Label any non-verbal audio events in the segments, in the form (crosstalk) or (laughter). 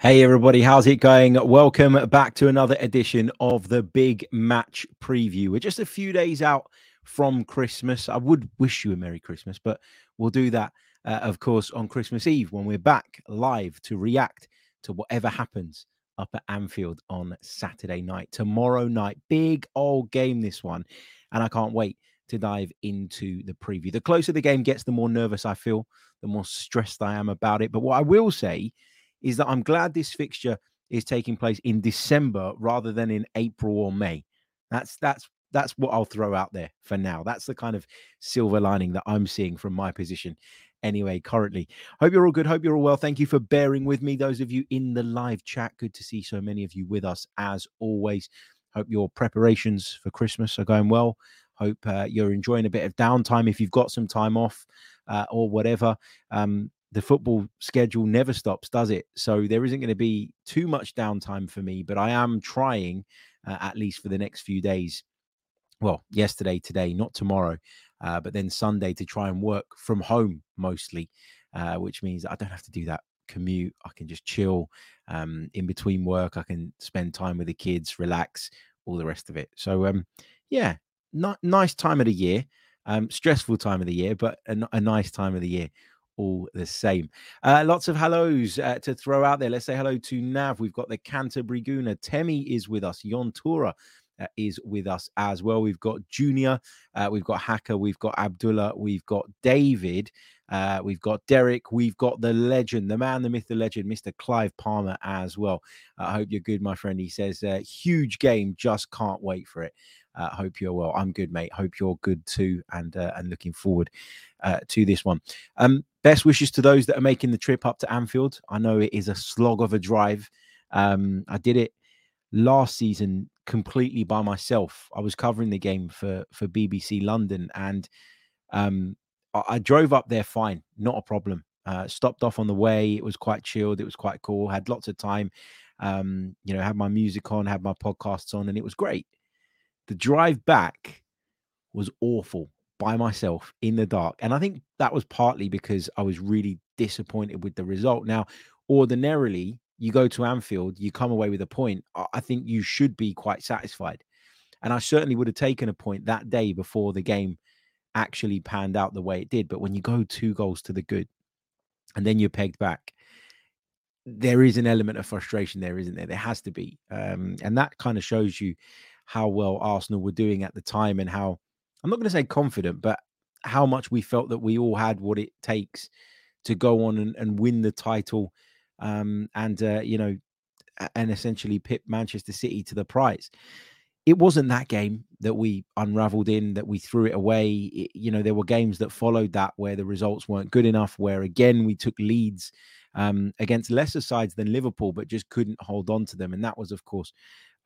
Hey, everybody, how's it going? Welcome back to another edition of the Big Match Preview. We're just a few days out from Christmas. I would wish you a Merry Christmas, but we'll do that, uh, of course, on Christmas Eve when we're back live to react to whatever happens up at Anfield on Saturday night. Tomorrow night, big old game, this one. And I can't wait to dive into the preview. The closer the game gets, the more nervous I feel, the more stressed I am about it. But what I will say, is that I'm glad this fixture is taking place in December rather than in April or May. That's that's that's what I'll throw out there for now. That's the kind of silver lining that I'm seeing from my position anyway currently. Hope you're all good. Hope you're all well. Thank you for bearing with me those of you in the live chat. Good to see so many of you with us as always. Hope your preparations for christmas are going well. Hope uh, you're enjoying a bit of downtime if you've got some time off uh, or whatever. Um, the football schedule never stops, does it? So there isn't going to be too much downtime for me, but I am trying, uh, at least for the next few days. Well, yesterday, today, not tomorrow, uh, but then Sunday to try and work from home mostly, uh, which means I don't have to do that commute. I can just chill um, in between work. I can spend time with the kids, relax, all the rest of it. So, um, yeah, nice time of the year. Um, stressful time of the year, but a nice time of the year all the same. Uh, lots of hellos uh, to throw out there. Let's say hello to Nav. We've got the Canterbury Gooner. Temi is with us. Yontura uh, is with us as well. We've got Junior, uh, we've got Hacker, we've got Abdullah, we've got David, uh, we've got Derek, we've got the legend, the man, the myth, the legend, Mr. Clive Palmer as well. I hope you're good, my friend. He says, uh, huge game, just can't wait for it. Uh, hope you're well. I'm good, mate. Hope you're good too, and uh, and looking forward uh, to this one. Um, best wishes to those that are making the trip up to Anfield. I know it is a slog of a drive. Um, I did it last season completely by myself. I was covering the game for for BBC London, and um, I, I, drove up there fine, not a problem. Uh, stopped off on the way. It was quite chilled. It was quite cool. Had lots of time. Um, you know, had my music on, had my podcasts on, and it was great. The drive back was awful by myself in the dark. And I think that was partly because I was really disappointed with the result. Now, ordinarily, you go to Anfield, you come away with a point. I think you should be quite satisfied. And I certainly would have taken a point that day before the game actually panned out the way it did. But when you go two goals to the good and then you're pegged back, there is an element of frustration there, isn't there? There has to be. Um, and that kind of shows you how well Arsenal were doing at the time and how I'm not going to say confident, but how much we felt that we all had what it takes to go on and, and win the title um, and, uh, you know, and essentially pip Manchester City to the prize. It wasn't that game that we unraveled in, that we threw it away. It, you know, there were games that followed that where the results weren't good enough, where again we took leads um, against lesser sides than Liverpool, but just couldn't hold on to them. And that was, of course,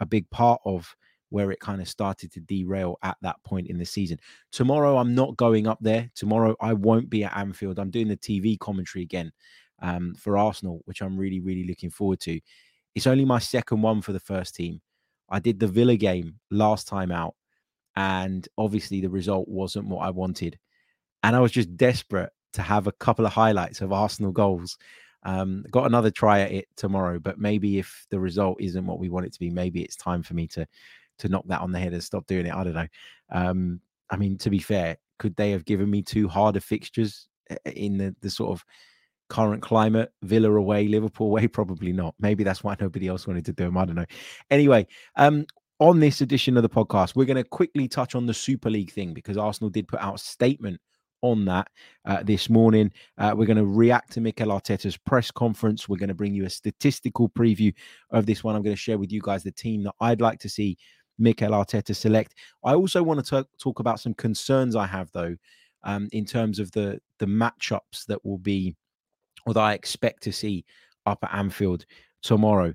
a big part of where it kind of started to derail at that point in the season. Tomorrow, I'm not going up there. Tomorrow, I won't be at Anfield. I'm doing the TV commentary again um, for Arsenal, which I'm really, really looking forward to. It's only my second one for the first team. I did the Villa game last time out, and obviously the result wasn't what I wanted. And I was just desperate to have a couple of highlights of Arsenal goals. Um, got another try at it tomorrow, but maybe if the result isn't what we want it to be, maybe it's time for me to to knock that on the head and stop doing it. I don't know. Um, I mean, to be fair, could they have given me two harder fixtures eh, eh, in the, the sort of current climate? Villa away, Liverpool away? (laughs) Probably not. Maybe that's why nobody else wanted to do them. I don't know. Anyway, um, on this edition of the podcast, we're going to quickly touch on the Super League thing because Arsenal did put out a statement on that uh, this morning. Uh, we're going to react to Mikel Arteta's press conference. We're going to bring you a statistical preview of this one. I'm going to share with you guys the team that I'd like to see Mikel Arteta select. I also want to talk about some concerns I have though, um, in terms of the the matchups that will be, or that I expect to see up at Anfield tomorrow.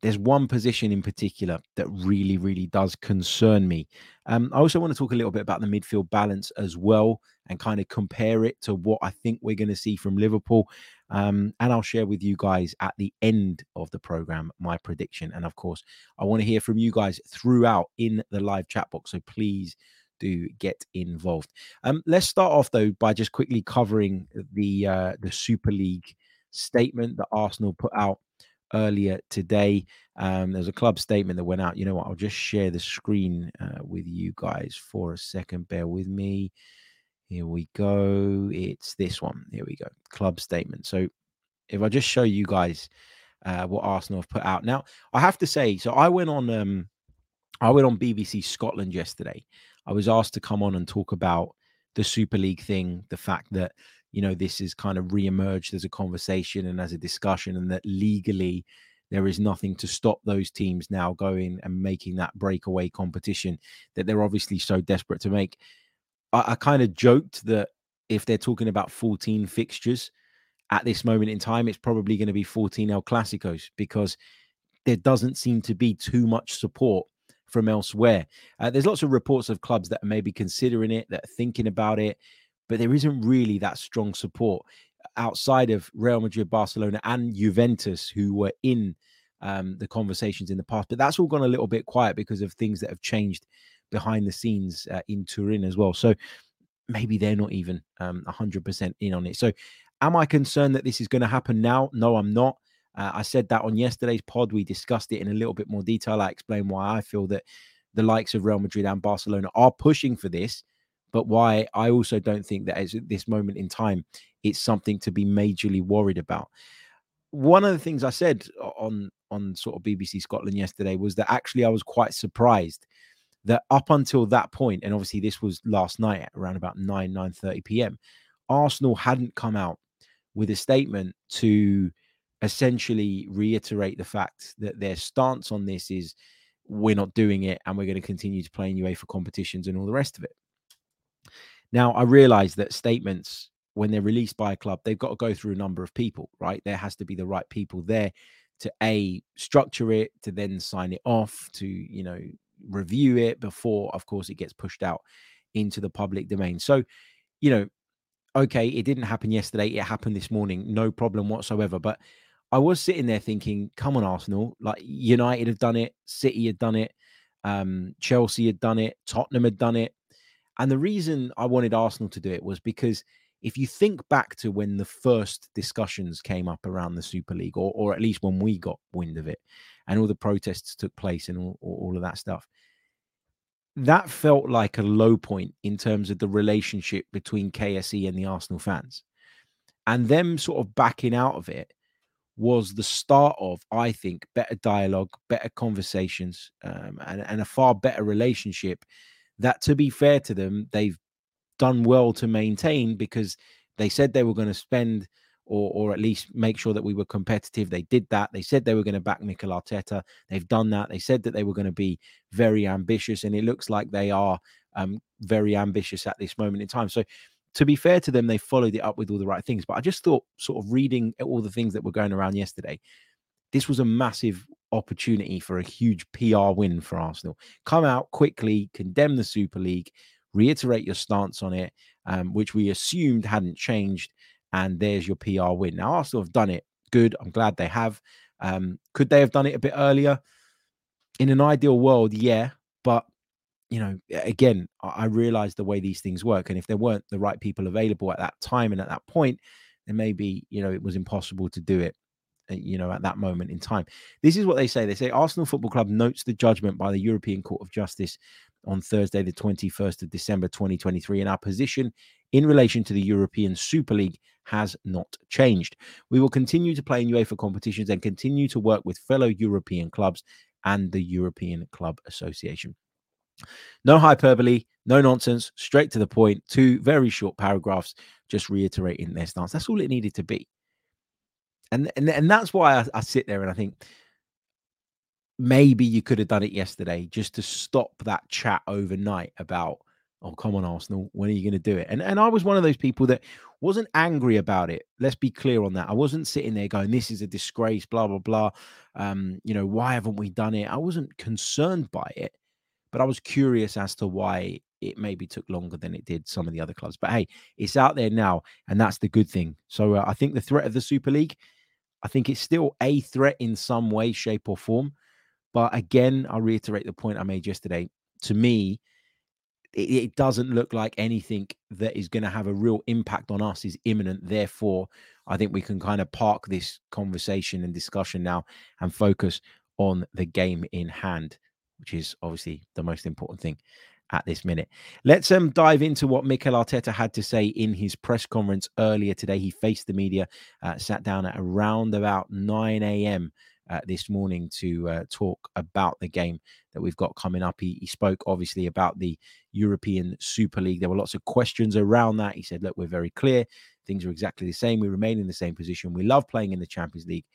There's one position in particular that really, really does concern me. Um, I also want to talk a little bit about the midfield balance as well and kind of compare it to what I think we're going to see from Liverpool. Um, and I'll share with you guys at the end of the program my prediction. And of course, I want to hear from you guys throughout in the live chat box. So please do get involved. Um, let's start off though by just quickly covering the uh, the Super League statement that Arsenal put out earlier today. Um, there's a club statement that went out. You know what? I'll just share the screen uh, with you guys for a second. Bear with me. Here we go. It's this one. Here we go. Club statement. So if I just show you guys uh, what Arsenal have put out. Now, I have to say, so I went on um I went on BBC Scotland yesterday. I was asked to come on and talk about the Super League thing, the fact that you know this is kind of re-emerged as a conversation and as a discussion, and that legally there is nothing to stop those teams now going and making that breakaway competition that they're obviously so desperate to make. I, I kind of joked that if they're talking about 14 fixtures at this moment in time, it's probably going to be 14 El Clasicos because there doesn't seem to be too much support from elsewhere. Uh, there's lots of reports of clubs that are maybe considering it, that are thinking about it, but there isn't really that strong support outside of Real Madrid, Barcelona, and Juventus, who were in um, the conversations in the past. But that's all gone a little bit quiet because of things that have changed behind the scenes uh, in Turin as well. So maybe they're not even um, 100% in on it. So am I concerned that this is going to happen now? No, I'm not. Uh, I said that on yesterday's pod. We discussed it in a little bit more detail. I explained why I feel that the likes of Real Madrid and Barcelona are pushing for this, but why I also don't think that at this moment in time, it's something to be majorly worried about. One of the things I said on on sort of BBC Scotland yesterday was that actually I was quite surprised that up until that point, and obviously this was last night at around about 9, 9 30 p.m., Arsenal hadn't come out with a statement to essentially reiterate the fact that their stance on this is we're not doing it and we're going to continue to play in UEFA competitions and all the rest of it. Now, I realize that statements, when they're released by a club, they've got to go through a number of people, right? There has to be the right people there to A, structure it, to then sign it off, to, you know, review it before, of course, it gets pushed out into the public domain. So, you know, okay, it didn't happen yesterday. It happened this morning. No problem whatsoever. But I was sitting there thinking, come on, Arsenal. Like United have done it, City had done it, um, Chelsea had done it, Tottenham had done it. And the reason I wanted Arsenal to do it was because if you think back to when the first discussions came up around the Super League, or, or at least when we got wind of it, and all the protests took place and all, all of that stuff, that felt like a low point in terms of the relationship between KSE and the Arsenal fans. And them sort of backing out of it was the start of, I think, better dialogue, better conversations, um, and, and a far better relationship that, to be fair to them, they've done well to maintain because they said they were going to spend or or at least make sure that we were competitive. They did that. They said they were going to back Mikel Arteta. They've done that. They said that they were going to be very ambitious, and it looks like they are um, very ambitious at this moment in time. So, to be fair to them, they followed it up with all the right things. But I just thought, sort of reading all the things that were going around yesterday, this was a massive opportunity for a huge PR win for Arsenal. Come out quickly, condemn the Super League, reiterate your stance on it, um, which we assumed hadn't changed and there's your PR win. Now, Arsenal have done it. Good. I'm glad they have. Um, could they have done it a bit earlier? In an ideal world, yeah. But you know, again, I, realize the way these things work. And if there weren't the right people available at that time and at that point, then maybe, you know, it was impossible to do it, uh, you know, at that moment in time. This is what they say. They say Arsenal Football Club notes the judgment by the European Court of Justice on Thursday, the 21st of December, 2023, and our position in relation to the European Super League has not changed. We will continue to play in UEFA competitions and continue to work with fellow European clubs and the European Club Association. No hyperbole, no nonsense, straight to the point, two very short paragraphs just reiterating their stance. That's all it needed to be. And and, and that's why I, I sit there and I think maybe you could have done it yesterday just to stop that chat overnight about oh come on arsenal when are you going to do it? And and i was one of those people that wasn't angry about it let's be clear on that. I wasn't sitting there going this is a disgrace blah blah blah um you know why haven't we done it? I wasn't concerned by it but i was curious as to why it maybe took longer than it did some of the other clubs. But hey it's out there now and that's the good thing. So uh, i think the threat of the super league i think it's still a threat in some way shape or form but again i'll reiterate the point i made yesterday to me it, it doesn't look like anything that is going to have a real impact on us is imminent. Therefore, I think we can kind of park this conversation and discussion now and focus on the game in hand, which is obviously the most important thing at this minute. Let's um dive into what Mikel Arteta had to say in his press conference earlier today. He faced the media, uh, sat down at around about 9 a.m. Uh, this morning to uh, talk about the game that we've got coming up. He, he, spoke obviously about the European Super League. There were lots of questions around that. He said, Look, we're very clear. Things are exactly the same. We remain in the same position. We love playing in the Champions League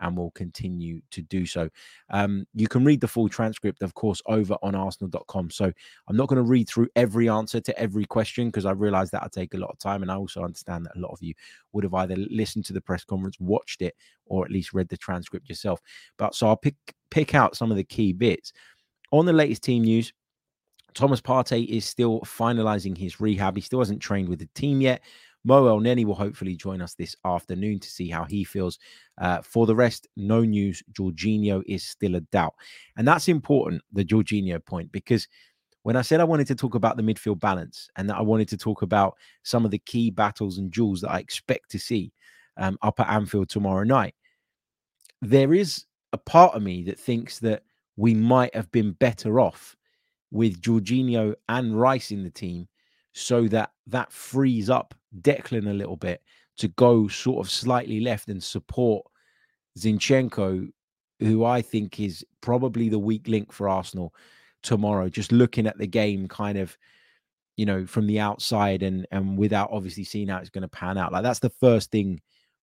and will continue to do so. Um, you can read the full transcript, of course, over on arsenal.com. So I'm not going to read through every answer to every question because I realize that would take a lot of time. And I also understand that a lot of you would have either listened to the press conference, watched it, or at least read the transcript yourself. But so I'll pick pick out some of the key bits. On the latest team news, Thomas Partey is still finalizing his rehab. He still hasn't trained with the team yet. Mo Elneny will hopefully join us this afternoon to see how he feels. Uh, for the rest, no news. Jorginho is still a doubt. And that's important, the Jorginho point, because when I said I wanted to talk about the midfield balance and that I wanted to talk about some of the key battles and jewels that I expect to see um, up at Anfield tomorrow night, there is a part of me that thinks that we might have been better off with Jorginho and Rice in the team so that that frees up Declan a little bit to go sort of slightly left and support Zinchenko, who I think is probably the weak link for Arsenal tomorrow. Just looking at the game, kind of, you know, from the outside and and without obviously seeing how it's going to pan out. Like that's the first thing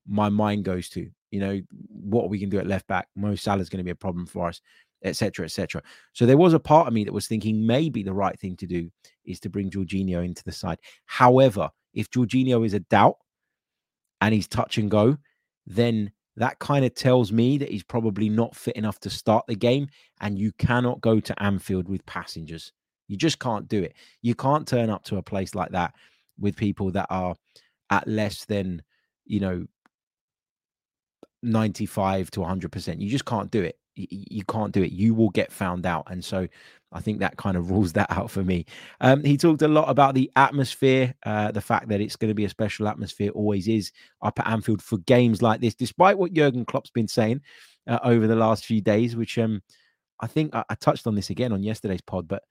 my mind goes to. You know, what we can do at left back. Mo Salah is going to be a problem for us etc., etc. So there was a part of me that was thinking maybe the right thing to do is to bring Jorginho into the side. However, if Jorginho is a doubt and he's touch and go, then that kind of tells me that he's probably not fit enough to start the game. And you cannot go to Anfield with passengers. You just can't do it. You can't turn up to a place like that with people that are at less than, you know, 95 to 100%. You just can't do it you can't do it. You will get found out. And so I think that kind of (laughs) rules that out for me. Um, he talked a lot about the atmosphere, uh, the fact that it's going to be a special atmosphere, always is up at Anfield for games like this, despite what Jurgen Klopp's been saying uh, over the last few days, which um, I think I, I, touched on this again on yesterday's pod, but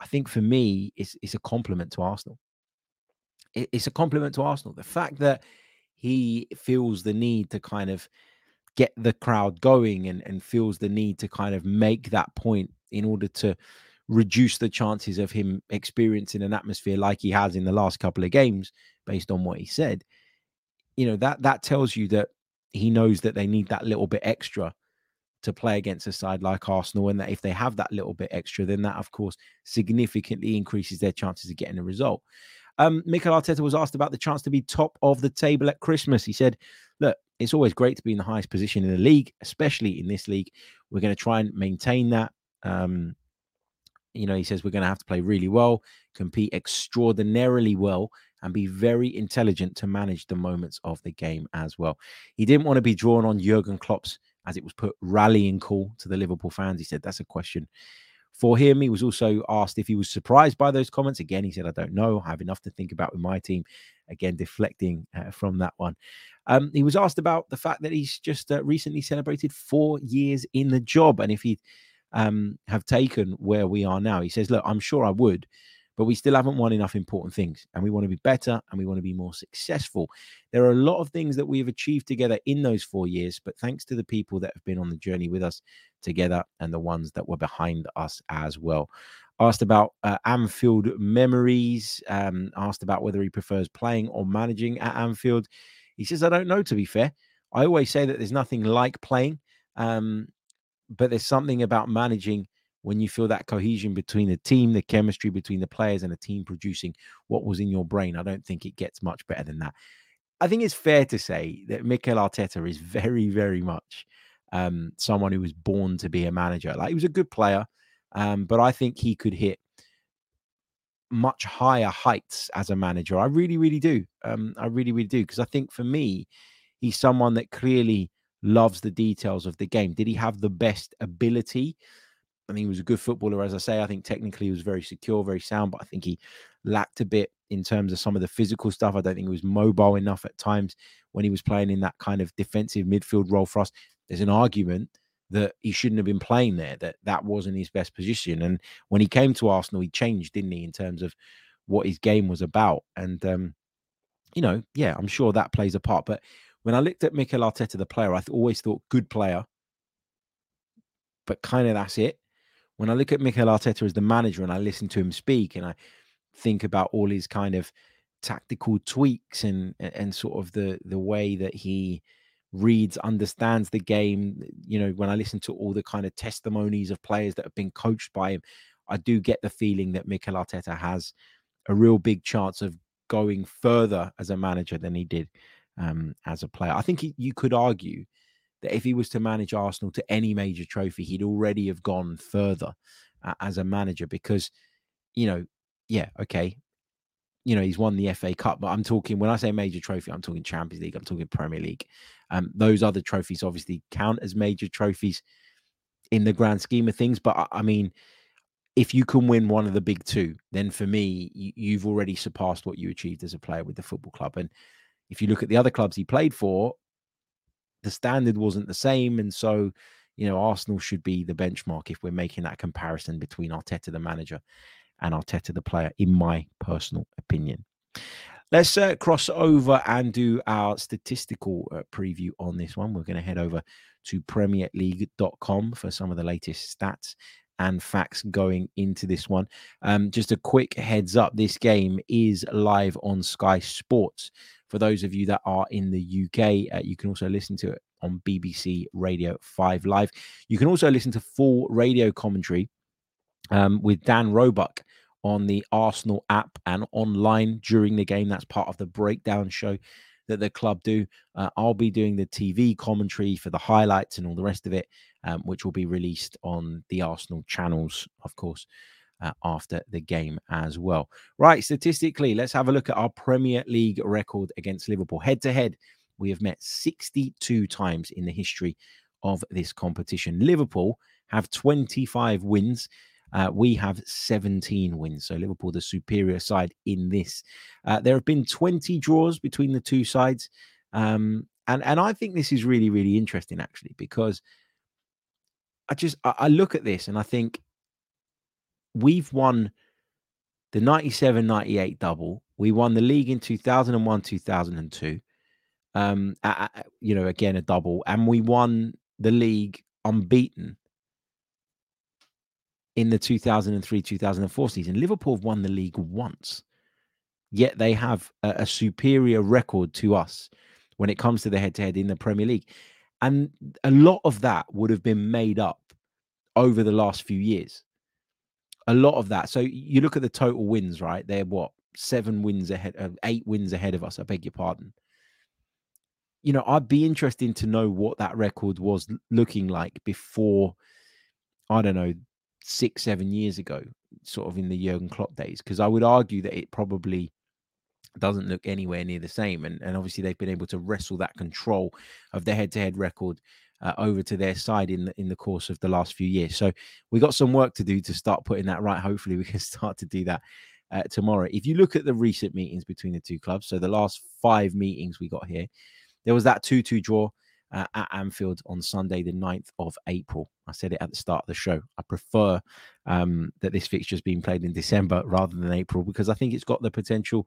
I think for me, it's, it's a compliment to Arsenal. It, it's a compliment to Arsenal. The fact that he feels the need to kind of get the crowd going and, and feels the need to kind of make that point in order to reduce the chances of him experiencing an atmosphere like he has in the last couple of games based on what he said you know that that tells you that he knows that they need that little bit extra to play against a side like Arsenal and that if they have that little bit extra then that of course significantly increases their chances of getting a result um, Mikel Arteta was asked about the chance to be top of the table at Christmas. He said, it's always great to be in the highest position in the league, especially in this league. We're going to try and maintain that. Um, you know, he says we're going to have to play really well, compete extraordinarily well, and be very intelligent to manage the moments of the game as well. He didn't want to be drawn on Jurgen Klopp's, as it was put, rallying call to the Liverpool fans. He said that's a question for him. He was also asked if he was surprised by those comments. Again, he said, I don't know. I have enough to think about with my team. Again, deflecting uh, from that one. Um, he was asked about the fact that he's just uh, recently celebrated four years in the job and if he'd um, have taken where we are now. He says, Look, I'm sure I would, but we still haven't won enough important things and we want to be better and we want to be more successful. There are a lot of things that we have achieved together in those four years, but thanks to the people that have been on the journey with us together and the ones that were behind us as well. Asked about uh, Anfield memories, um, asked about whether he prefers playing or managing at Anfield. He says, I don't know, to be fair. I always say that there's nothing like playing, um, but there's something about managing when you feel that cohesion between the team, the chemistry between the players, and the team producing what was in your brain. I don't think it gets much better than that. I think it's fair to say that Mikel Arteta is (laughs) very, very much um, someone who was born to be a manager. Like he was a good player, um, but I think he could hit much higher heights as a manager. I really, really do. Um, I really, really do. Because I think for me, he's someone that clearly loves the details of the game. Did he have the best ability? I think he was a good footballer, as I say. I think technically he was very secure, very sound, but I think he lacked a bit in terms of some of the physical stuff. I don't think he was mobile enough at times when he was playing in that kind of defensive midfield role for us. There's an argument that he shouldn't have been playing there, that that wasn't his best position. And when he came to Arsenal, he changed, didn't he, in terms of what his game was about. And, um, you know, yeah, I'm sure that plays a part. But when I looked at Mikel Arteta, the player, I always thought good player, but kind of that's it. When I look at Mikel Arteta as the manager and I listen to him speak and I think about all his kind of tactical tweaks and and sort of the the way that he reads, understands the game. You know, when I listen to all the kind of testimonies of players that have been coached by him, I do get the feeling that Mikel Arteta has a real big chance of going further as a manager than he did um, as a player. I think he, you could argue that if he was to manage Arsenal to any major trophy, he'd already have gone further uh, as a manager because, you know, yeah, okay, you know, he's won the FA Cup, but I'm talking when I say major trophy, I'm talking Champions League, I'm talking Premier League. Um, those other trophies obviously count as major trophies in the grand scheme of things. But I mean, if you can win one of the big two, then for me, you, have already surpassed what you achieved as a player with the football club. And if you look at the other clubs he played for, the standard wasn't the same. And so, you know, Arsenal should be the benchmark if we're making that comparison between Arteta, the manager, and Arteta, the player, in my personal opinion. Let's uh, cross over and do our statistical uh, preview on this one. We're going to head over to PremierLeague.com for some of the latest stats and facts going into this one. Um, just a quick heads up this game is live on Sky Sports. For those of you that are in the UK, uh, you can also listen to it on BBC Radio 5 Live. You can also listen to full radio commentary um, with Dan Roebuck on the Arsenal app and online during the game. That's part of the breakdown show that the club do. Uh, I'll be doing the TV commentary for the highlights and all the rest of it, um, which will be released on the Arsenal channels, of course. Uh, after the game as well. Right, statistically, let's have a look at our Premier League record against Liverpool. Head to head, we have met 62 times in the history of this competition. Liverpool have 25 wins uh, we have 17 wins. So Liverpool, the superior side in this. Uh, there have been 20 draws between the two sides. Um, and, and I think this is really, really interesting, actually, because I just I, I look at this and I think we've won the 97 98 double. We won the league in 2001 2002. Um, you know, again, a double. And we won the league unbeaten in the 2003 2004 season. Liverpool have won the league once, yet they have a, a superior record to us when it comes to the head to head in the Premier League. And a lot of that would have been made up over the last few years. A lot of that. So you look at the total wins, right? They're what? Seven wins ahead uh, eight wins ahead of us. I beg your pardon. You know, I'd be interested to know what that record was looking like before, I don't know, six, seven years ago, sort of in the Jurgen Klopp days, because I would argue that it probably doesn't look anywhere near the same. And, and obviously, they've been able to wrestle that control of the head to head record uh, over to their side in the, in the course of the last few years. So we got some work to do to start putting that right. Hopefully, we can (laughs) start to do that uh, tomorrow. If you look at the recent meetings between the two clubs, so the last five meetings we got here, there was that 2 2 draw uh, at Anfield on Sunday, the 9th of April. I said it at the start of the show. I prefer um, that this fixture is being played in December rather than April because I think it's got the potential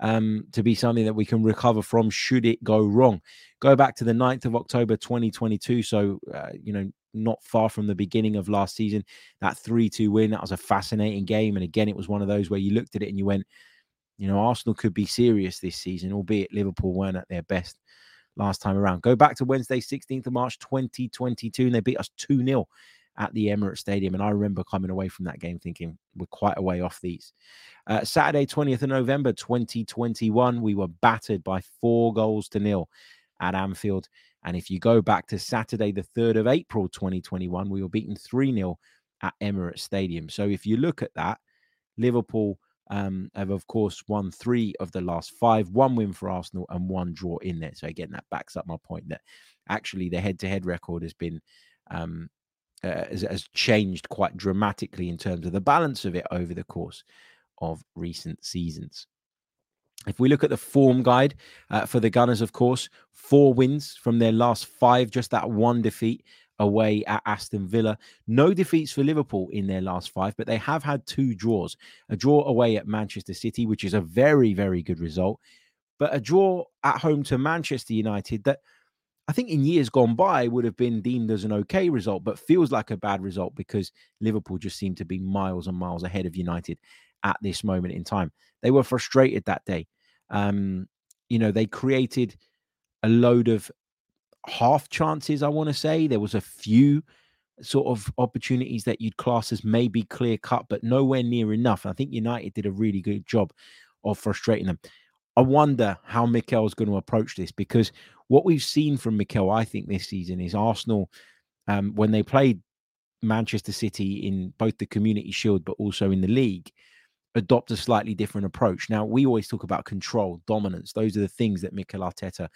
um, to be something that we can recover from should it go wrong. Go back to the 9th of October 2022. So, uh, you know, not far from the beginning of last season. That 3 2 win, that was a fascinating game. And again, it was one of those where you looked at it and you went, you know, Arsenal could be serious this season, albeit Liverpool weren't at their best last time around. Go back to Wednesday, 16th of March, 2022, and they beat us 2 0 at the Emirates Stadium. And I remember coming away from that game thinking we're quite a way off these. Uh, Saturday, 20th of November, 2021, we were battered by four goals to nil at Anfield. And if you go back to Saturday, the 3rd of April, 2021, we were beaten 3 0 at Emirates Stadium. So if you look at that, Liverpool um, have of course won three of the last five, one win for Arsenal and one draw in there. So again, that backs up my point that actually the head-to-head record has been um, uh, has, has changed quite dramatically in terms of the balance of it over the course of recent seasons. If we look at the form guide uh, for the Gunners, of course, four wins from their last five, just that one defeat away at Aston Villa. No defeats for Liverpool in their last five, but they have had two draws. A draw away at Manchester City, which is a very, very good result, but a draw at home to Manchester United that I think in years gone by would have been deemed as an okay result, but feels like a bad result because Liverpool just seem to be miles and miles ahead of United at this moment in time. They were frustrated that day. Um, you know, they created a load of half chances, I want to say. There was a few sort of opportunities that you'd class as maybe clear cut, but nowhere near enough. I think United did a really good job of frustrating them. I wonder how Mikel is going to approach this because what we've seen from Mikel, I think, this season is Arsenal, um, when they played Manchester City in both the Community Shield but also in the league, adopt a slightly different approach. Now, we always talk about control, dominance. Those are the things that Mikel Arteta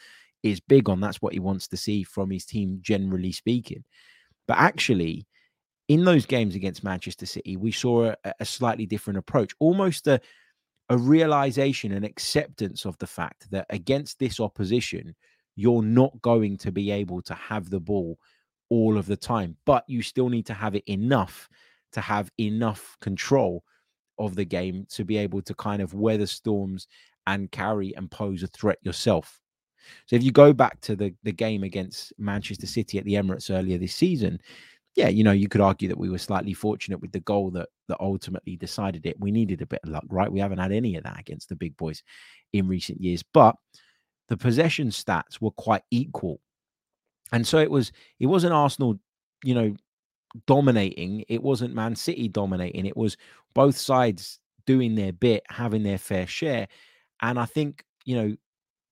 is big on. That's what he wants to see from his team, generally speaking. But actually, in those games against Manchester City, we saw a, a slightly different approach, almost a a realization and acceptance of the fact that against this opposition, you're not going to be able to have the ball all of the time, but you still need to have it enough to have enough control of the game to be able to kind of weather storms and carry and pose a threat yourself. So if you go back to the, the game against Manchester City at the Emirates earlier this season, yeah, you know, you could argue that we were slightly fortunate with the goal that that ultimately decided it. We needed a bit of luck, right? We haven't had any of that against the big boys in recent years, but the possession stats were quite equal. And so it was it wasn't Arsenal, you know, dominating, it wasn't Man City dominating. It was both sides doing their bit, having their fair share. And I think, you know,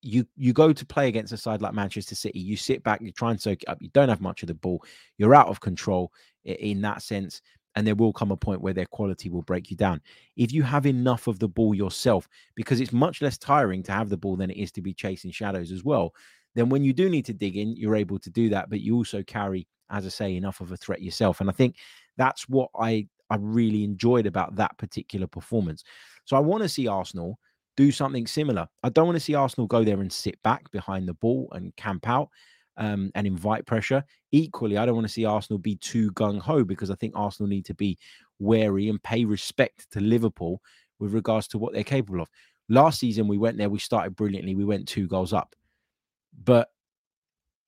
you you go to play against a side like Manchester City, you sit back, you try and soak it up, you don't have much of the ball, you're out of control in that sense, and there will come a point where their quality will break you down. If you have enough of the ball yourself, because it's much less tiring to have the ball than it is to be chasing shadows as well, then when you do need to dig in, you're able to do that, but you also carry, as I say, enough of a threat yourself. And I think that's what I I really enjoyed about that particular performance. So I want to see Arsenal do something similar. I don't want to see Arsenal go there and sit back behind the ball and camp out um, and invite pressure. Equally, I don't want to see Arsenal be too gung ho because I think Arsenal need to be wary and pay respect to Liverpool with regards to what they're capable of. Last season, we went there, we started brilliantly, we went two goals up. But,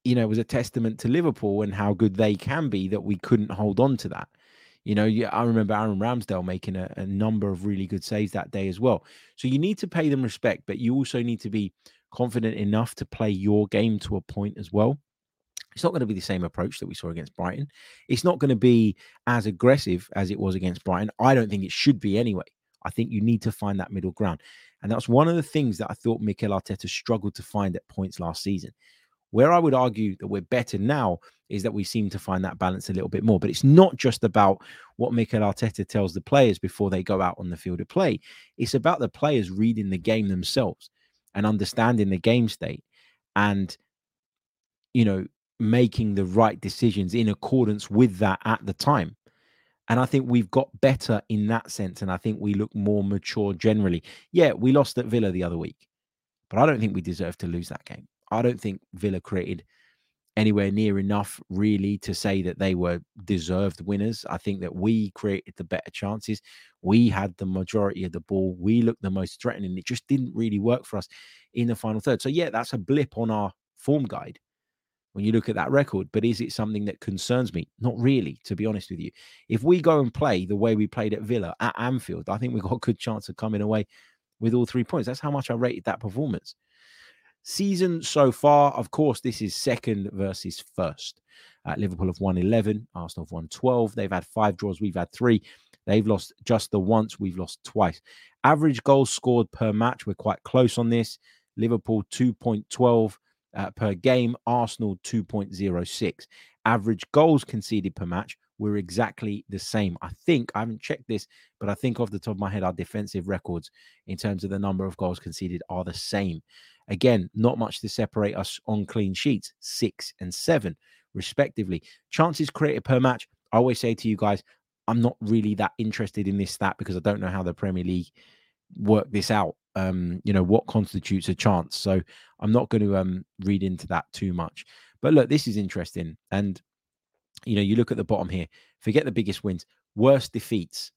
you know, it was a testament to Liverpool and how good they can be that we couldn't hold on to that. You know, I remember Aaron Ramsdale making a, a, number of really good saves that day as well. So you need to pay them respect, but you also need to be confident enough to play your game to a point as well. It's not going to be the same approach that we saw against Brighton. It's not going to be as aggressive as it was against Brighton. I don't think it should be anyway. I think you need to find that middle ground. And that's one of the things that I thought Mikel Arteta struggled to find at points last season. Where I would argue that we're better now is that we seem to find that balance a little bit more. But it's not just about what Mikel Arteta tells the players before they go out on the field to play. It's about the players reading the game themselves and understanding the game state and, you know, making the right decisions in accordance with that at the time. And I think we've got better in that sense. And I think we look more mature generally. Yeah, we lost at Villa the other week, but I don't think we deserve to lose that game. I don't think Villa created anywhere near enough really to say that they were deserved winners. I think that we created the better chances. We had the majority of the ball. We looked the most threatening. It just didn't really work for us in the final third. So, yeah, that's a blip on our form guide when you look at that record. But is it something that concerns me? Not really, to be honest with you. If we go and play the way we played at Villa at Anfield, I think we've got a good chance of coming away with all three points. That's how much I rated that performance. Season so far, of course, this is second versus first. Uh, Liverpool have won 11, Arsenal have won 12. They've had five draws, we've had three. They've lost just the once, we've lost twice. Average goals scored per match, we're quite close on this. Liverpool 2.12 uh, per game, Arsenal 2.06. Average goals conceded per match, we're exactly the same. I think, I haven't checked this, but I think off the top of my head, our defensive records in terms of the number of goals conceded are the same. Again, not much to separate us on clean sheets, six and seven, respectively. Chances created per match I always say to you guys, I'm not really that interested in this stat because I don't know how the Premier League work this out. Um, you know, what constitutes a chance. So I'm not going to um read into that too much. But look, this is interesting. And you know, you look at the bottom here, forget the biggest wins, worst defeats.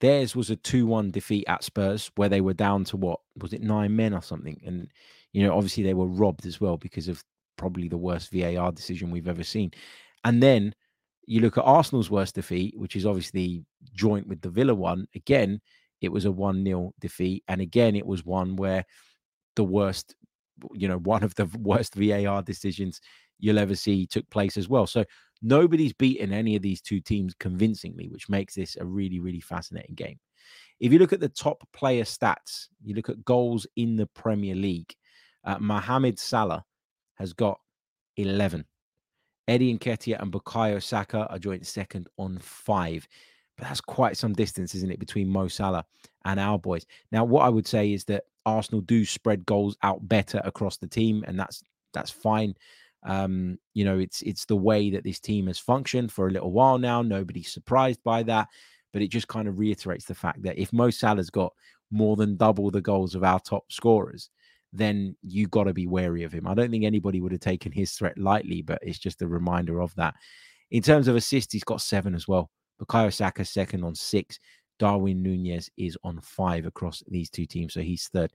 Theirs was a 2 1 defeat at Spurs where they were down to what? Was it nine men or something? And, you know, obviously they were robbed as well because of probably the worst VAR decision we've ever seen. And then you look at Arsenal's worst defeat, which is obviously joint with the Villa one. Again, it was a 1 0 defeat. And again, it was one where the worst, you know, (laughs) one of the worst VAR decisions you'll ever see took place as well. So nobody's beaten any of these two teams convincingly, which makes this a really, really fascinating game. If you look at the top player stats, you look at goals in the Premier League, uh, Mohamed Salah has got 11. Eddie Nketiah and Bukayo Saka are joint second on five. But that's quite some distance, isn't it, between Mo Salah and our boys? Now, what I would say is that Arsenal do spread goals out better across the team, and that's that's fine. Um, you know, it's it's the way that this team has functioned for a little while now. Nobody's surprised by that, but it just kind of reiterates the fact that if Mo Salah's got more than double the goals of our top scorers, then you got to be wary of him. I don't think anybody would have taken his threat lightly, but it's just a reminder of that. In terms of assists, he's got seven as well. Bukayo Saka second on six. Darwin Nunez is on five across these two teams, so he's third.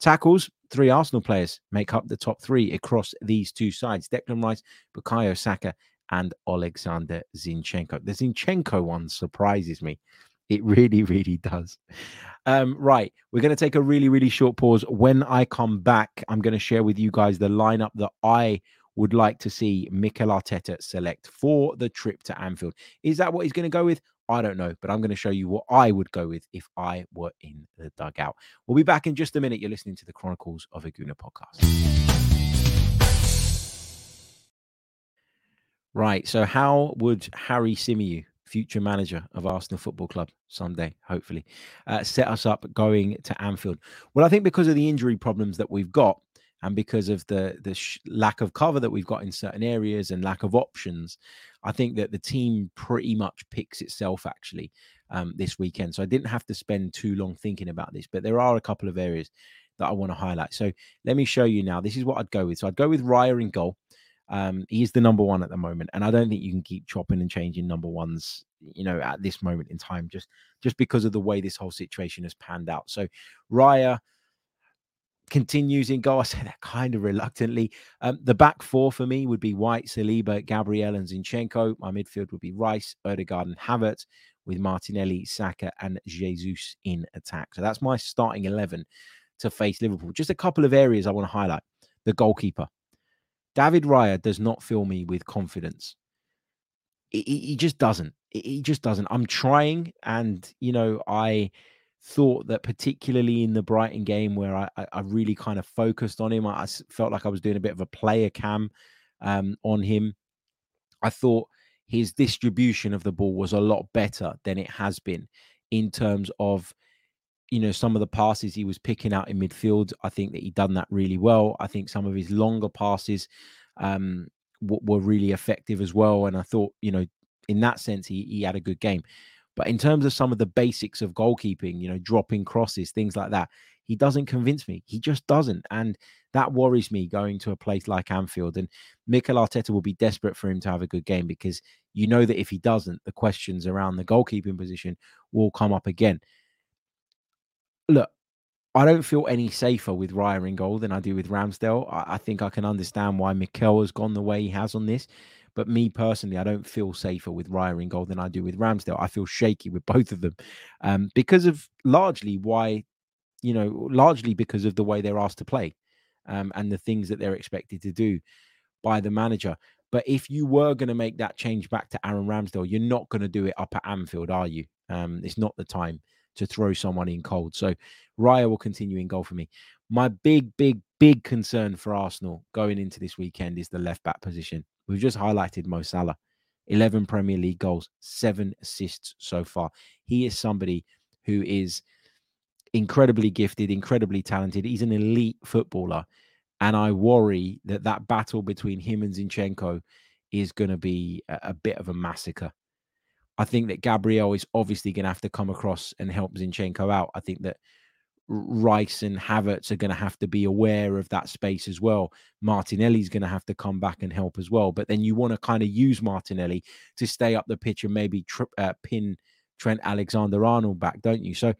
Tackles, three Arsenal players make up the top three across these two sides Declan Rice, Bukayo Saka, and Alexander Zinchenko. The Zinchenko one surprises me. It (laughs) really, really does. Um, right. We're going to take a really, really short pause. When I come back, I'm going to share with you guys the lineup that I would like to see Mikel Arteta select for the trip to Anfield. Is that what he's going to go with? I don't know, but I'm going to show you what I would go with if I were in the dugout. We'll be back in just a minute. You're listening to the Chronicles of a Gooner podcast. Right. So, how would Harry Symeou, future manager of Arsenal Football Club, someday, hopefully, uh, set us up going to Anfield? Well, I think because of the injury problems that we've got, and because of the the sh- lack of cover that we've got in certain areas and lack of options, I think that the team pretty much picks itself actually um, this weekend. So I didn't have to spend too long thinking about this, but there are a couple of areas that I want to highlight. So let me show you now. This is what I'd go with. So I'd go with Raya in goal. Um, he's the number one at the moment, and I don't think you can keep chopping and changing number ones, you know, at this moment in time, just just because of the way this whole situation has panned out. So Raya, continues in goal. I say that kind of reluctantly. Um, the back four for me would be White, Saliba, Gabriel, and Zinchenko. My midfield would be Rice, Odegaard, and Havertz, with Martinelli, Saka, and Jesus in attack. So that's my starting 11 to face Liverpool. Just a couple of areas I want to highlight. The goalkeeper. David Raya does not fill me with confidence. He, he just doesn't. He just doesn't. I'm trying, and, you know, I thought that particularly in the Brighton game where I, I really kind of focused on him, I felt like I was doing a bit of a player cam um, on him. I thought his distribution of the ball was a lot better than it has been in terms of you know some of the passes he was picking out in midfield. I think that he done that really well. I think some of his longer passes um, w- were really effective as well, and I thought you know in that sense he he had a good game. But in terms of some of the basics of goalkeeping, you know, dropping crosses, things like that, he doesn't convince me. He just doesn't. And that worries me going to a place like Anfield. And Mikel Arteta will be desperate for him to have a good game because you know that if he doesn't, the questions around the goalkeeping position will come up again. Look, I don't feel any safer with Raya in goal than I do with Ramsdale. I, I think I can understand why Mikel has gone the way he has on this. But me personally, I don't feel safer with Raya in goal than I do with Ramsdale. I feel shaky with both of them um, because of largely why, you know, largely because of the way they're asked to play um, and the things that they're expected to do by the manager. But if you were going to make that change back to Aaron Ramsdale, you're not going to do it up at Anfield, are you? Um, it's not the time to throw someone in cold. So Raya will continue in goal for me. My big, big, big concern for Arsenal going into this weekend is the left back position. We've just highlighted Mo Salah, 11 Premier League goals, seven assists so far. He is somebody who is incredibly gifted, incredibly talented. He's an elite footballer. And I worry that that battle between him and Zinchenko is going to be a, a, bit of a massacre. I think that Gabriel is obviously going to have to come across and help Zinchenko out. I think that Rice and Havertz are going to have to be aware of that space as well. Martinelli's going to have to come back and help as well. But then you want to kind of use Martinelli to stay up the pitch and maybe tri- uh, pin Trent Alexander Arnold back, don't you? So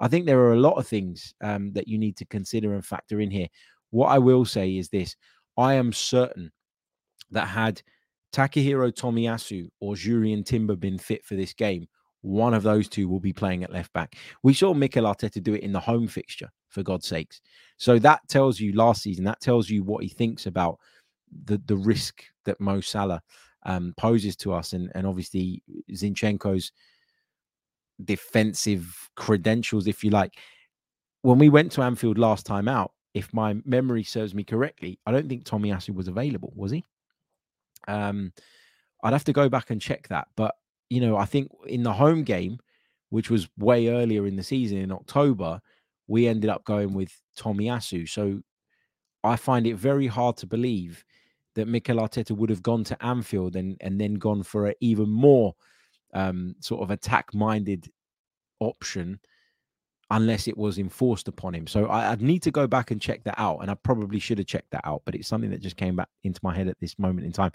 I think there are a lot of things um, that you need to consider and factor in here. What I will say is this I am certain that had Takahiro Tomiyasu or Jurrien Timber been fit for this game, one of those two will be playing at left back. We saw Mikel Arteta do it in the home fixture, for God's sakes. So that tells you last season, that tells you what he thinks about the, the risk that Mo Salah um, poses to us. And, and obviously, Zinchenko's defensive credentials, if you like. When we went to Anfield last time out, if my memory serves me correctly, I don't think Tomiyasu was available, was he? Um, I'd have to go back and check that. But you know, I think in the home game, which was way earlier in the season in October, we ended up going with Tomiyasu. So I find it very hard to believe that Mikel Arteta would have gone to Anfield and, and then gone for an even more um, sort of attack minded option unless it was enforced upon him. So I, would need to go back and check that out. And I probably should have checked that out, but it's something that just came back into my head at this moment in time.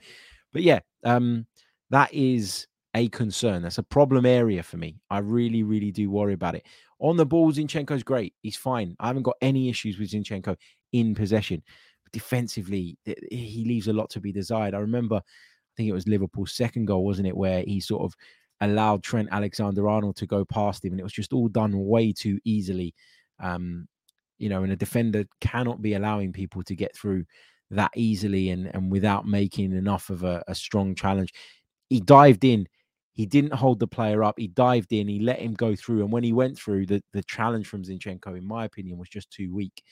But yeah, um, that is a concern. That's a problem area for me. I really, really do worry about it. On the ball, Zinchenko's great. He's fine. I haven't got any issues with Zinchenko in possession. Defensively, he leaves a lot to be desired. I remember, I think it was Liverpool's second goal, wasn't it, where he sort of allowed Trent Alexander Arnold to go past him, and it was just all done way too easily. Um, you know, and a defender cannot be allowing people to get through that easily and and without making enough of a, a strong challenge. He dived in he didn't hold the player up. He dived in. He let him go through. And when he went through, the, the challenge from Zinchenko, in my opinion, was just too weak.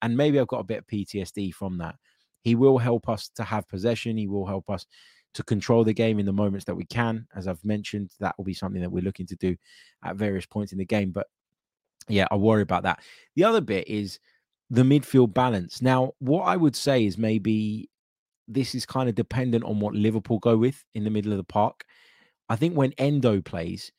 And maybe I've got a bit of PTSD from that. He will help us to have possession. He will help us to control the game in the moments that we can. As I've mentioned, that will be something that we're looking to do at various points in the game. But yeah, I worry about that. The other bit is the midfield balance. Now, what I would say is maybe this is kind of dependent on what Liverpool go with in the middle of the park. I think when Endo plays,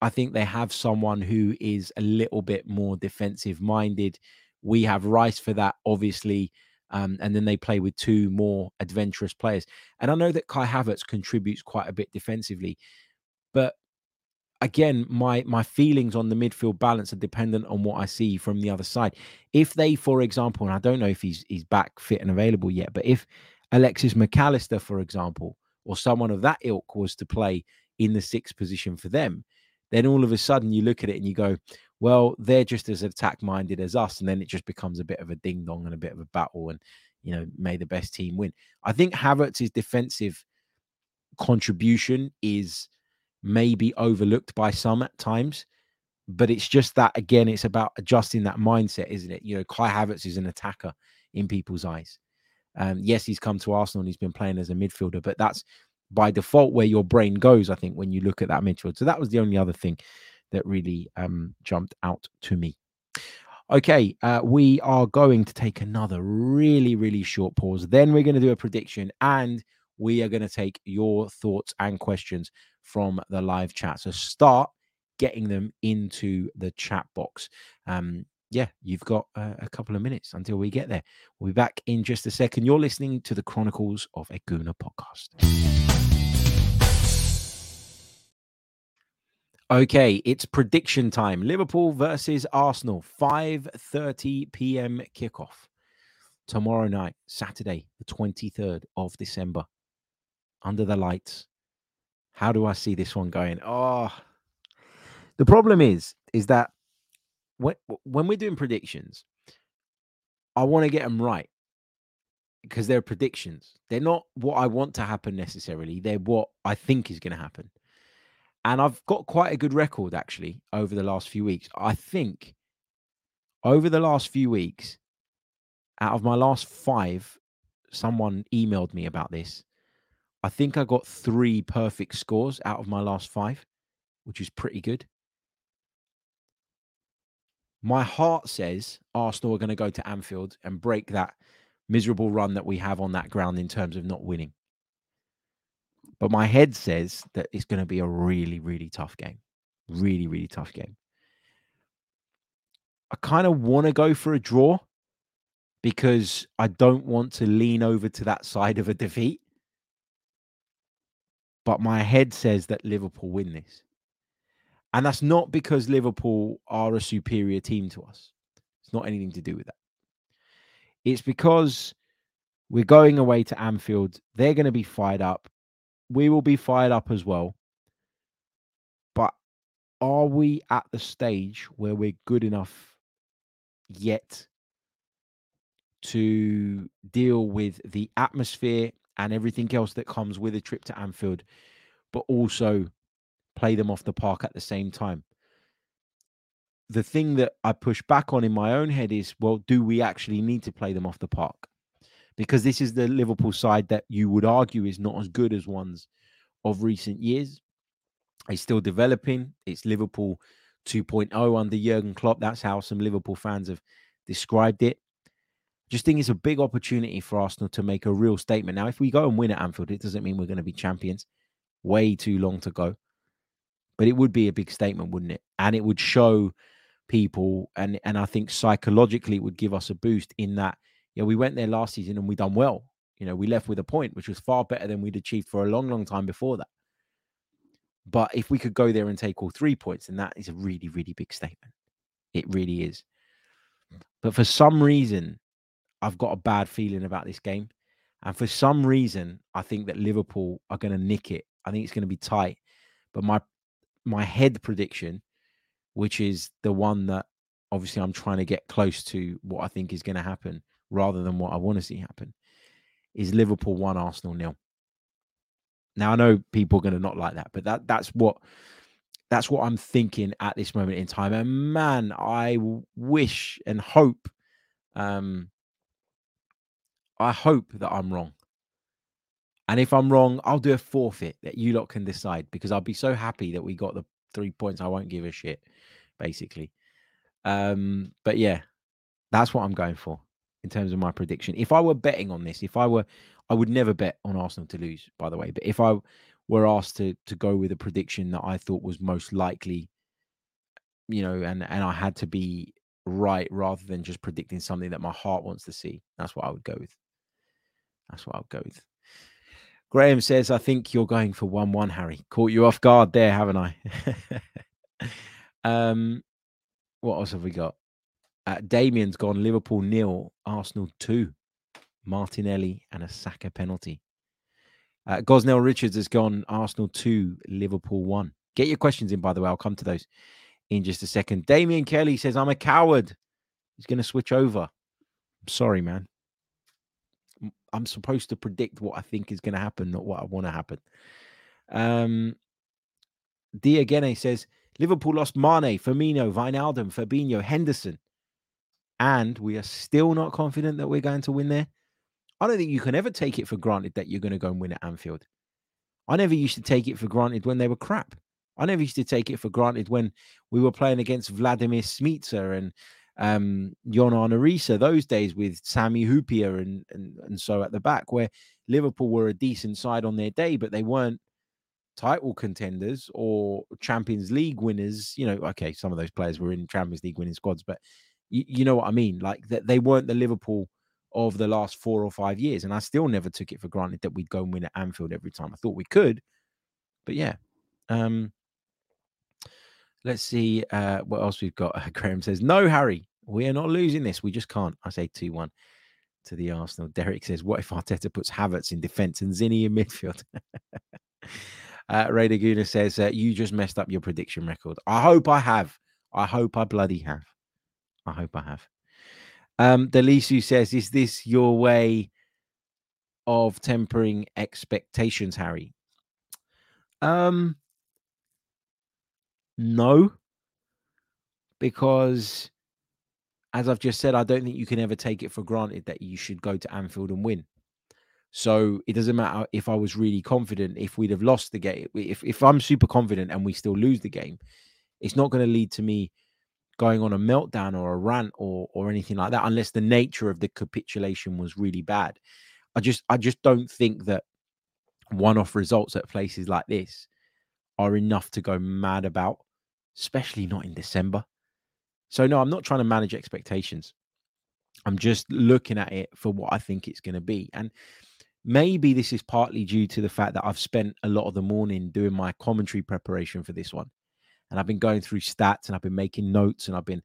I think they have someone who is a little bit more defensive minded. We have Rice for that, obviously. Um, and then they play with two more adventurous players. And I know that Kai Havertz contributes quite a bit defensively, but again, my my feelings on the midfield balance are dependent on what I see from the other side. If they, for example, and I don't know if he's he's back fit and available yet, but if Alexis Mac Allister, for example, or someone of that ilk was to play in the sixth position for them, then all of a sudden you look at it and you go, well, they're just as attack minded as us. And then it just becomes a bit of a ding dong and a bit of a battle. And, you know, may the best team win. I think Havertz's defensive contribution is maybe overlooked by some at times. But it's just that, again, it's about adjusting that mindset, isn't it? You know, Kai Havertz is an attacker in people's eyes. Um, yes, he's come to Arsenal and he's been playing as a midfielder, but that's by default where your brain goes, I think, when you look at that midfield. So that was the only other thing that really um, jumped out to me. Okay, uh, we are going to take another really, really short pause. Then we're going to do a prediction and we are going to take your thoughts and questions from the live chat. So start getting them into the chat box. Um, yeah, you've got a couple of minutes until we get there. We'll be back in just a second. You're listening to the Chronicles of a Gooner podcast. Okay, it's prediction time. Liverpool versus Arsenal, 5:30 p.m. kickoff tomorrow night, Saturday, the 23rd of December. Under the lights. How do I see this one going? Oh, the problem is, is that when when we're doing predictions, I want to get them right because they're predictions. They're not what I want to happen necessarily. They're what I think is going to happen. And I've got quite a good record actually over the last few weeks. I think over the last few weeks, out of my last five, someone emailed me about this. I think I got three perfect scores out of my last five, which is pretty good. My heart says Arsenal are going to go to Anfield and break that miserable run that we have on that ground in terms of not winning. But my head says that it's going to be a really, really tough game. Really, really tough game. I kind of want to go for a draw because I don't want to lean over to that side of a defeat. But my head says that Liverpool win this. And that's not because Liverpool are a superior team to us. It's not anything to do with that. It's because we're going away to Anfield. They're going to be fired up. We will be fired up as well. But are we at the stage where we're good enough yet to deal with the atmosphere and everything else that comes with a trip to Anfield, but also play them off the park at the same time? The thing that I push back on in my own head is well, do we actually need to play them off the park? Because this is the Liverpool side that you would argue is not as good as ones of recent years. It's still developing. It's Liverpool 2.0 under Jurgen Klopp. That's how some Liverpool fans have described it. Just think it's a big opportunity for Arsenal to make a real statement. Now, if we go and win at Anfield, it doesn't mean we're going to be champions. Way too long to go. But it would be a big statement, wouldn't it? And it would show people, and and I think psychologically it would give us a boost in that, yeah, we went there last season and we done well. You know, we left with a point, which was far better than we'd achieved for a long, long time before that. But if we could go there and take all three points, then that is a really, really big statement. It really is. But for some reason, I've got a bad feeling about this game. And for some reason, I think that Liverpool are going to nick it. I think it's going to be tight. But my my head prediction, which is the one that obviously I'm trying to get close to what I think is going to happen rather than what I want to see happen, is Liverpool one, Arsenal nil. Now I know people are going to not like that, but that that's what that's what I'm thinking at this moment in time. And man, I wish and hope, um, I hope that I'm wrong. And if I'm wrong, I'll do a forfeit that you lot can decide because I'll be so happy that we got the three points. I won't give a shit, basically. Um, but yeah, that's what I'm going for in terms of my prediction. If I were betting on this, if I were, I would never bet on Arsenal to lose, by the way. But if I were asked to to go with a prediction that I thought was most likely, you know, and and I had to be right rather than just predicting something that my heart wants to see, that's what I would go with. That's what I would go with. Graham says, I think you're going for 1 1, Harry. Caught you off guard there, haven't I? (laughs) um, what else have we got? Uh, Damien's gone Liverpool nil, Arsenal 2. Martinelli and a Saka penalty. Uh, Gosnell Richards has gone Arsenal 2, Liverpool 1. Get your questions in, by the way. I'll come to those in just a second. Damien Kelly says, I'm a coward. He's going to switch over. I'm sorry, man. I'm supposed to predict what I think is going to happen, not what I want to happen. Um, Diagene says Liverpool lost Mane, Firmino, Wijnaldum, Fabinho, Henderson, and we are still not confident that we're going to win there. I don't think you can ever take it for granted that you're going to go and win at Anfield. I never used to take it for granted when they were crap. I never used to take it for granted when we were playing against Vladimir Smicer and um, Jon Arne Riise those days with Sammy Hyypiä and, and and so at the back, where Liverpool were a decent side on their day, but they weren't title contenders or Champions League winners. You know, okay, some of those players were in Champions League winning squads, but you, you know what I mean. Like that, they weren't the Liverpool of the last four or five years, and I still never took it for granted that we'd go and win at Anfield every time. I thought we could, but yeah. Um, let's see uh, what else we've got. (laughs) Graham says, "No, Harry, we are not losing this. We just can't. I say 2 1 to the Arsenal. Derek says, What if Arteta puts Havertz in defence and Zinni in midfield? (laughs) uh, Ray Laguna says, uh, You just messed up your prediction record. I hope I have. I hope I bloody have. I hope I have. Um, Delisu says, Is this your way of tempering expectations, Harry? Um, no, because as I've just said, I don't think you can ever take it for granted that you should go to Anfield and win. So it doesn't matter if I was really confident, if we'd have lost the game, if, if I'm super confident and we still lose the game, it's not going to lead to me going on a meltdown or a rant or or anything like that, unless the nature of the capitulation was really bad. I just I just don't think that one-off results at places like this are enough to go mad about, especially not in December. So no, I'm not trying to manage expectations. I'm just looking at it for what I think it's going to be. And maybe this is partly due to the fact that I've spent a lot of the morning doing my commentary preparation for this one. And I've been going through stats and I've been making notes and I've been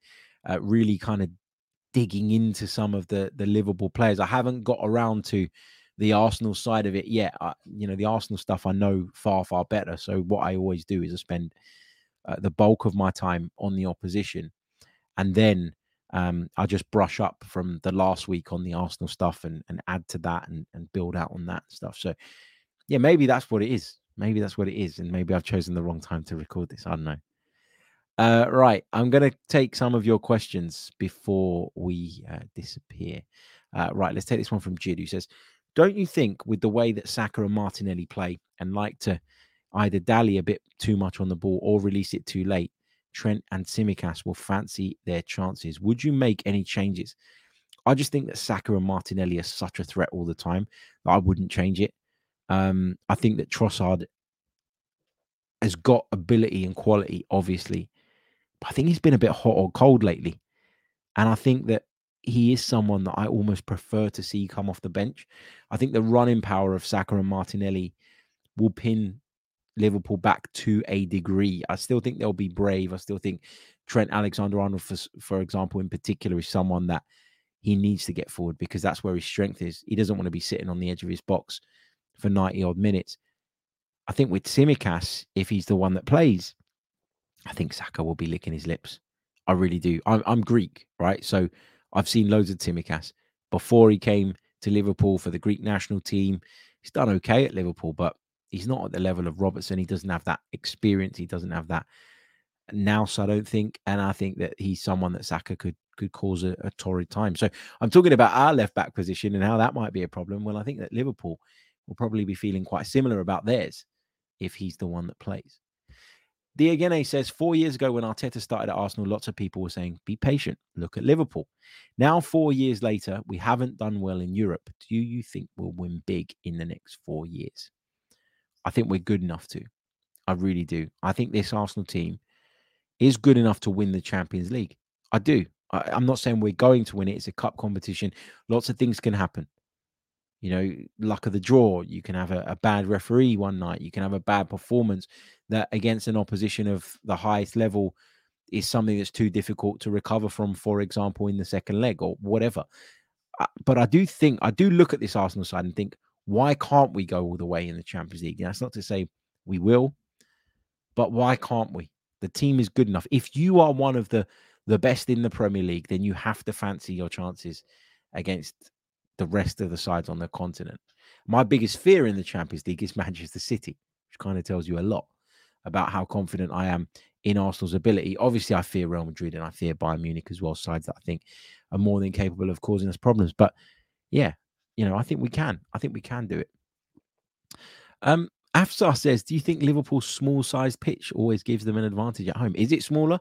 uh, really kind of digging into some of the the Liverpool players. I haven't got around to the Arsenal side of it yet. I, you know, the Arsenal stuff I know far far better. So what I always do is I spend uh, the bulk of my time on the opposition, and then um, I just brush up from the last week on the Arsenal stuff and and add to that and and build out on that stuff. So yeah, maybe that's what it is. Maybe that's what it is, and maybe I've chosen the wrong time to record this. I don't know. Uh, right, I'm going to take some of your questions before we uh, disappear. Uh, right, let's take this one from Jid, who says, "Don't you think, with the way that Saka and Martinelli play and like to either dally a bit too much on the ball or release it too late, Trent and Tsimikas will fancy their chances? Would you make any changes?" I just think that Saka and Martinelli are such a threat all the time that I wouldn't change it. Um, I think that Trossard has got ability and quality, obviously, but I think he's been a bit hot or cold lately. And I think that he is someone that I almost prefer to see come off the bench. I think the running power of Saka and Martinelli will pin Liverpool back to a degree. I still think they'll be brave. I still think Trent Alexander Arnold, for, for example, in particular, is someone that he needs to get forward because that's where his strength is. He doesn't want to be sitting on the edge of his box for 90 odd minutes. I think with Tsimikas, if he's the one that plays, I think Saka will be licking his lips. I really do. I'm, I'm Greek, right? So I've seen loads of Tsimikas before he came to Liverpool for the Greek national team. He's done okay at Liverpool, but he's not at the level of Robertson. He doesn't have that experience. He doesn't have that now. So I don't think, and I think that he's someone that Saka could could cause a, a torrid time. So I'm talking about our left back position and how that might be a problem. Well, I think that Liverpool will probably be feeling quite similar about theirs if he's the one that plays. Diagene says four years ago when Arteta started at Arsenal, lots of people were saying, be patient, look at Liverpool. Now, four years later, we haven't done well in Europe. Do you think we'll win big in the next four years? I think we're good enough to. I really do. I think this Arsenal team is good enough to win the Champions League. I do. I, am not saying we're going to win it. It's a cup competition. Lots of things can happen you know, luck of the draw. You can have a, a, bad referee one night. You can have a bad performance that against an opposition of the highest level is something that's too difficult to recover from, for example, in the second leg or whatever. Uh, but I do think, I do look at this Arsenal side and think, why can't we go all the way in the Champions League? That's not to say we will, but why can't we? The team is good enough. If you are one of the the best in the Premier League, then you have to fancy your chances against the rest of the sides on the continent. My biggest fear in the Champions League is (laughs) Manchester City, which kind of tells you a lot about how confident I am in Arsenal's ability. Obviously, I fear Real Madrid and I fear Bayern Munich as well, sides that I think are more than capable of causing us problems. But yeah, you know, I think we can. I think we can do it. Um, Afsar says, Do you think Liverpool's small sized pitch always gives them an advantage at home? Is it smaller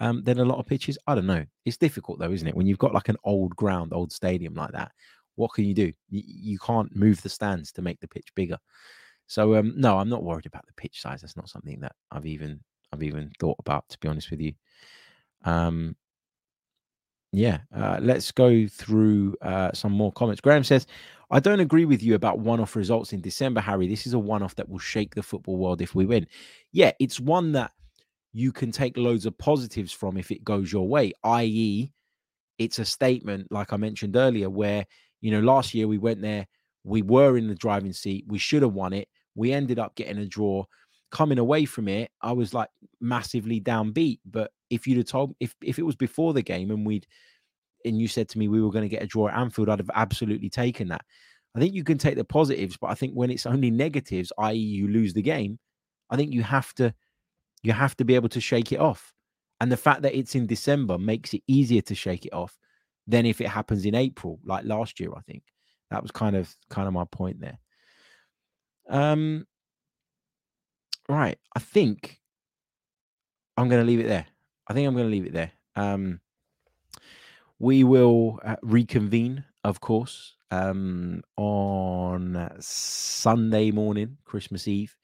um, than a lot of pitches? I don't know. It's difficult though, isn't it? When you've got like an old ground, old stadium like that, what can you do? You, you can't move the stands to make the pitch bigger. So um, no, I'm not worried about the pitch size. That's not something that I've even I've even thought about, to be honest with you. Um, yeah, uh, let's go through uh, some more comments. Graham says, I don't agree with you about one off results in December, Harry. This is a one off that will shake the football world if we win. Yeah, it's one that you can take loads of positives from if it goes your way, i.e., it's a statement, like I mentioned earlier, where you know, last year we went there, we were in the driving seat, we should have won it. We ended up getting a draw. Coming away from it, I was like massively downbeat. But if you'd have told if if it was before the game and we'd and you said to me we were going to get a draw at Anfield, I'd have absolutely taken that. I think you can take the positives, but I think when it's only negatives, i.e., you lose the game, I think you have to you have to be able to shake it off. And the fact that it's in December makes it easier to shake it off than if it happens in April, like last year. I think that was kind of kind of my point there. Um, right. I think I'm going to leave it there. I think I'm going to leave it there. Um, we will uh, reconvene, of course, um, on Sunday morning, Christmas Eve,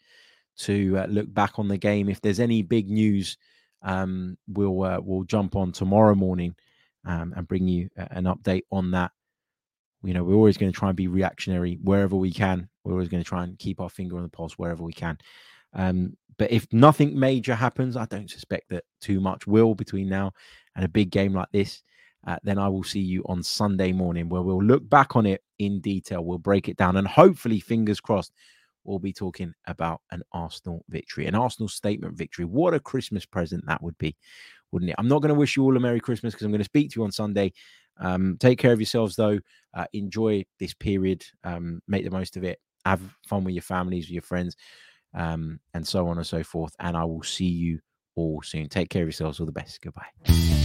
to uh, look back on the game. If there's any big news, um, we'll uh, we'll jump on tomorrow morning um, and bring you an update on that. You know, we're always going to try and be reactionary wherever we can. We're always going to try and keep our finger on the pulse wherever we can. Um, but if nothing major happens, I don't suspect that too much will between now and a big game like this. Uh, then I will see you on Sunday morning where we'll look back on it in detail. We'll break it down and hopefully, fingers crossed, we'll be talking about an Arsenal victory, an Arsenal statement victory. What a Christmas present that would be, wouldn't it? I'm not going to wish you all a Merry Christmas because I'm going to speak to you on Sunday. Um, take care of yourselves, though. Uh, enjoy this period. Um, make the most of it. Have fun with your families, with your friends um, and so on and so forth. And I will see you all soon. Take care of yourselves. All the best. Goodbye.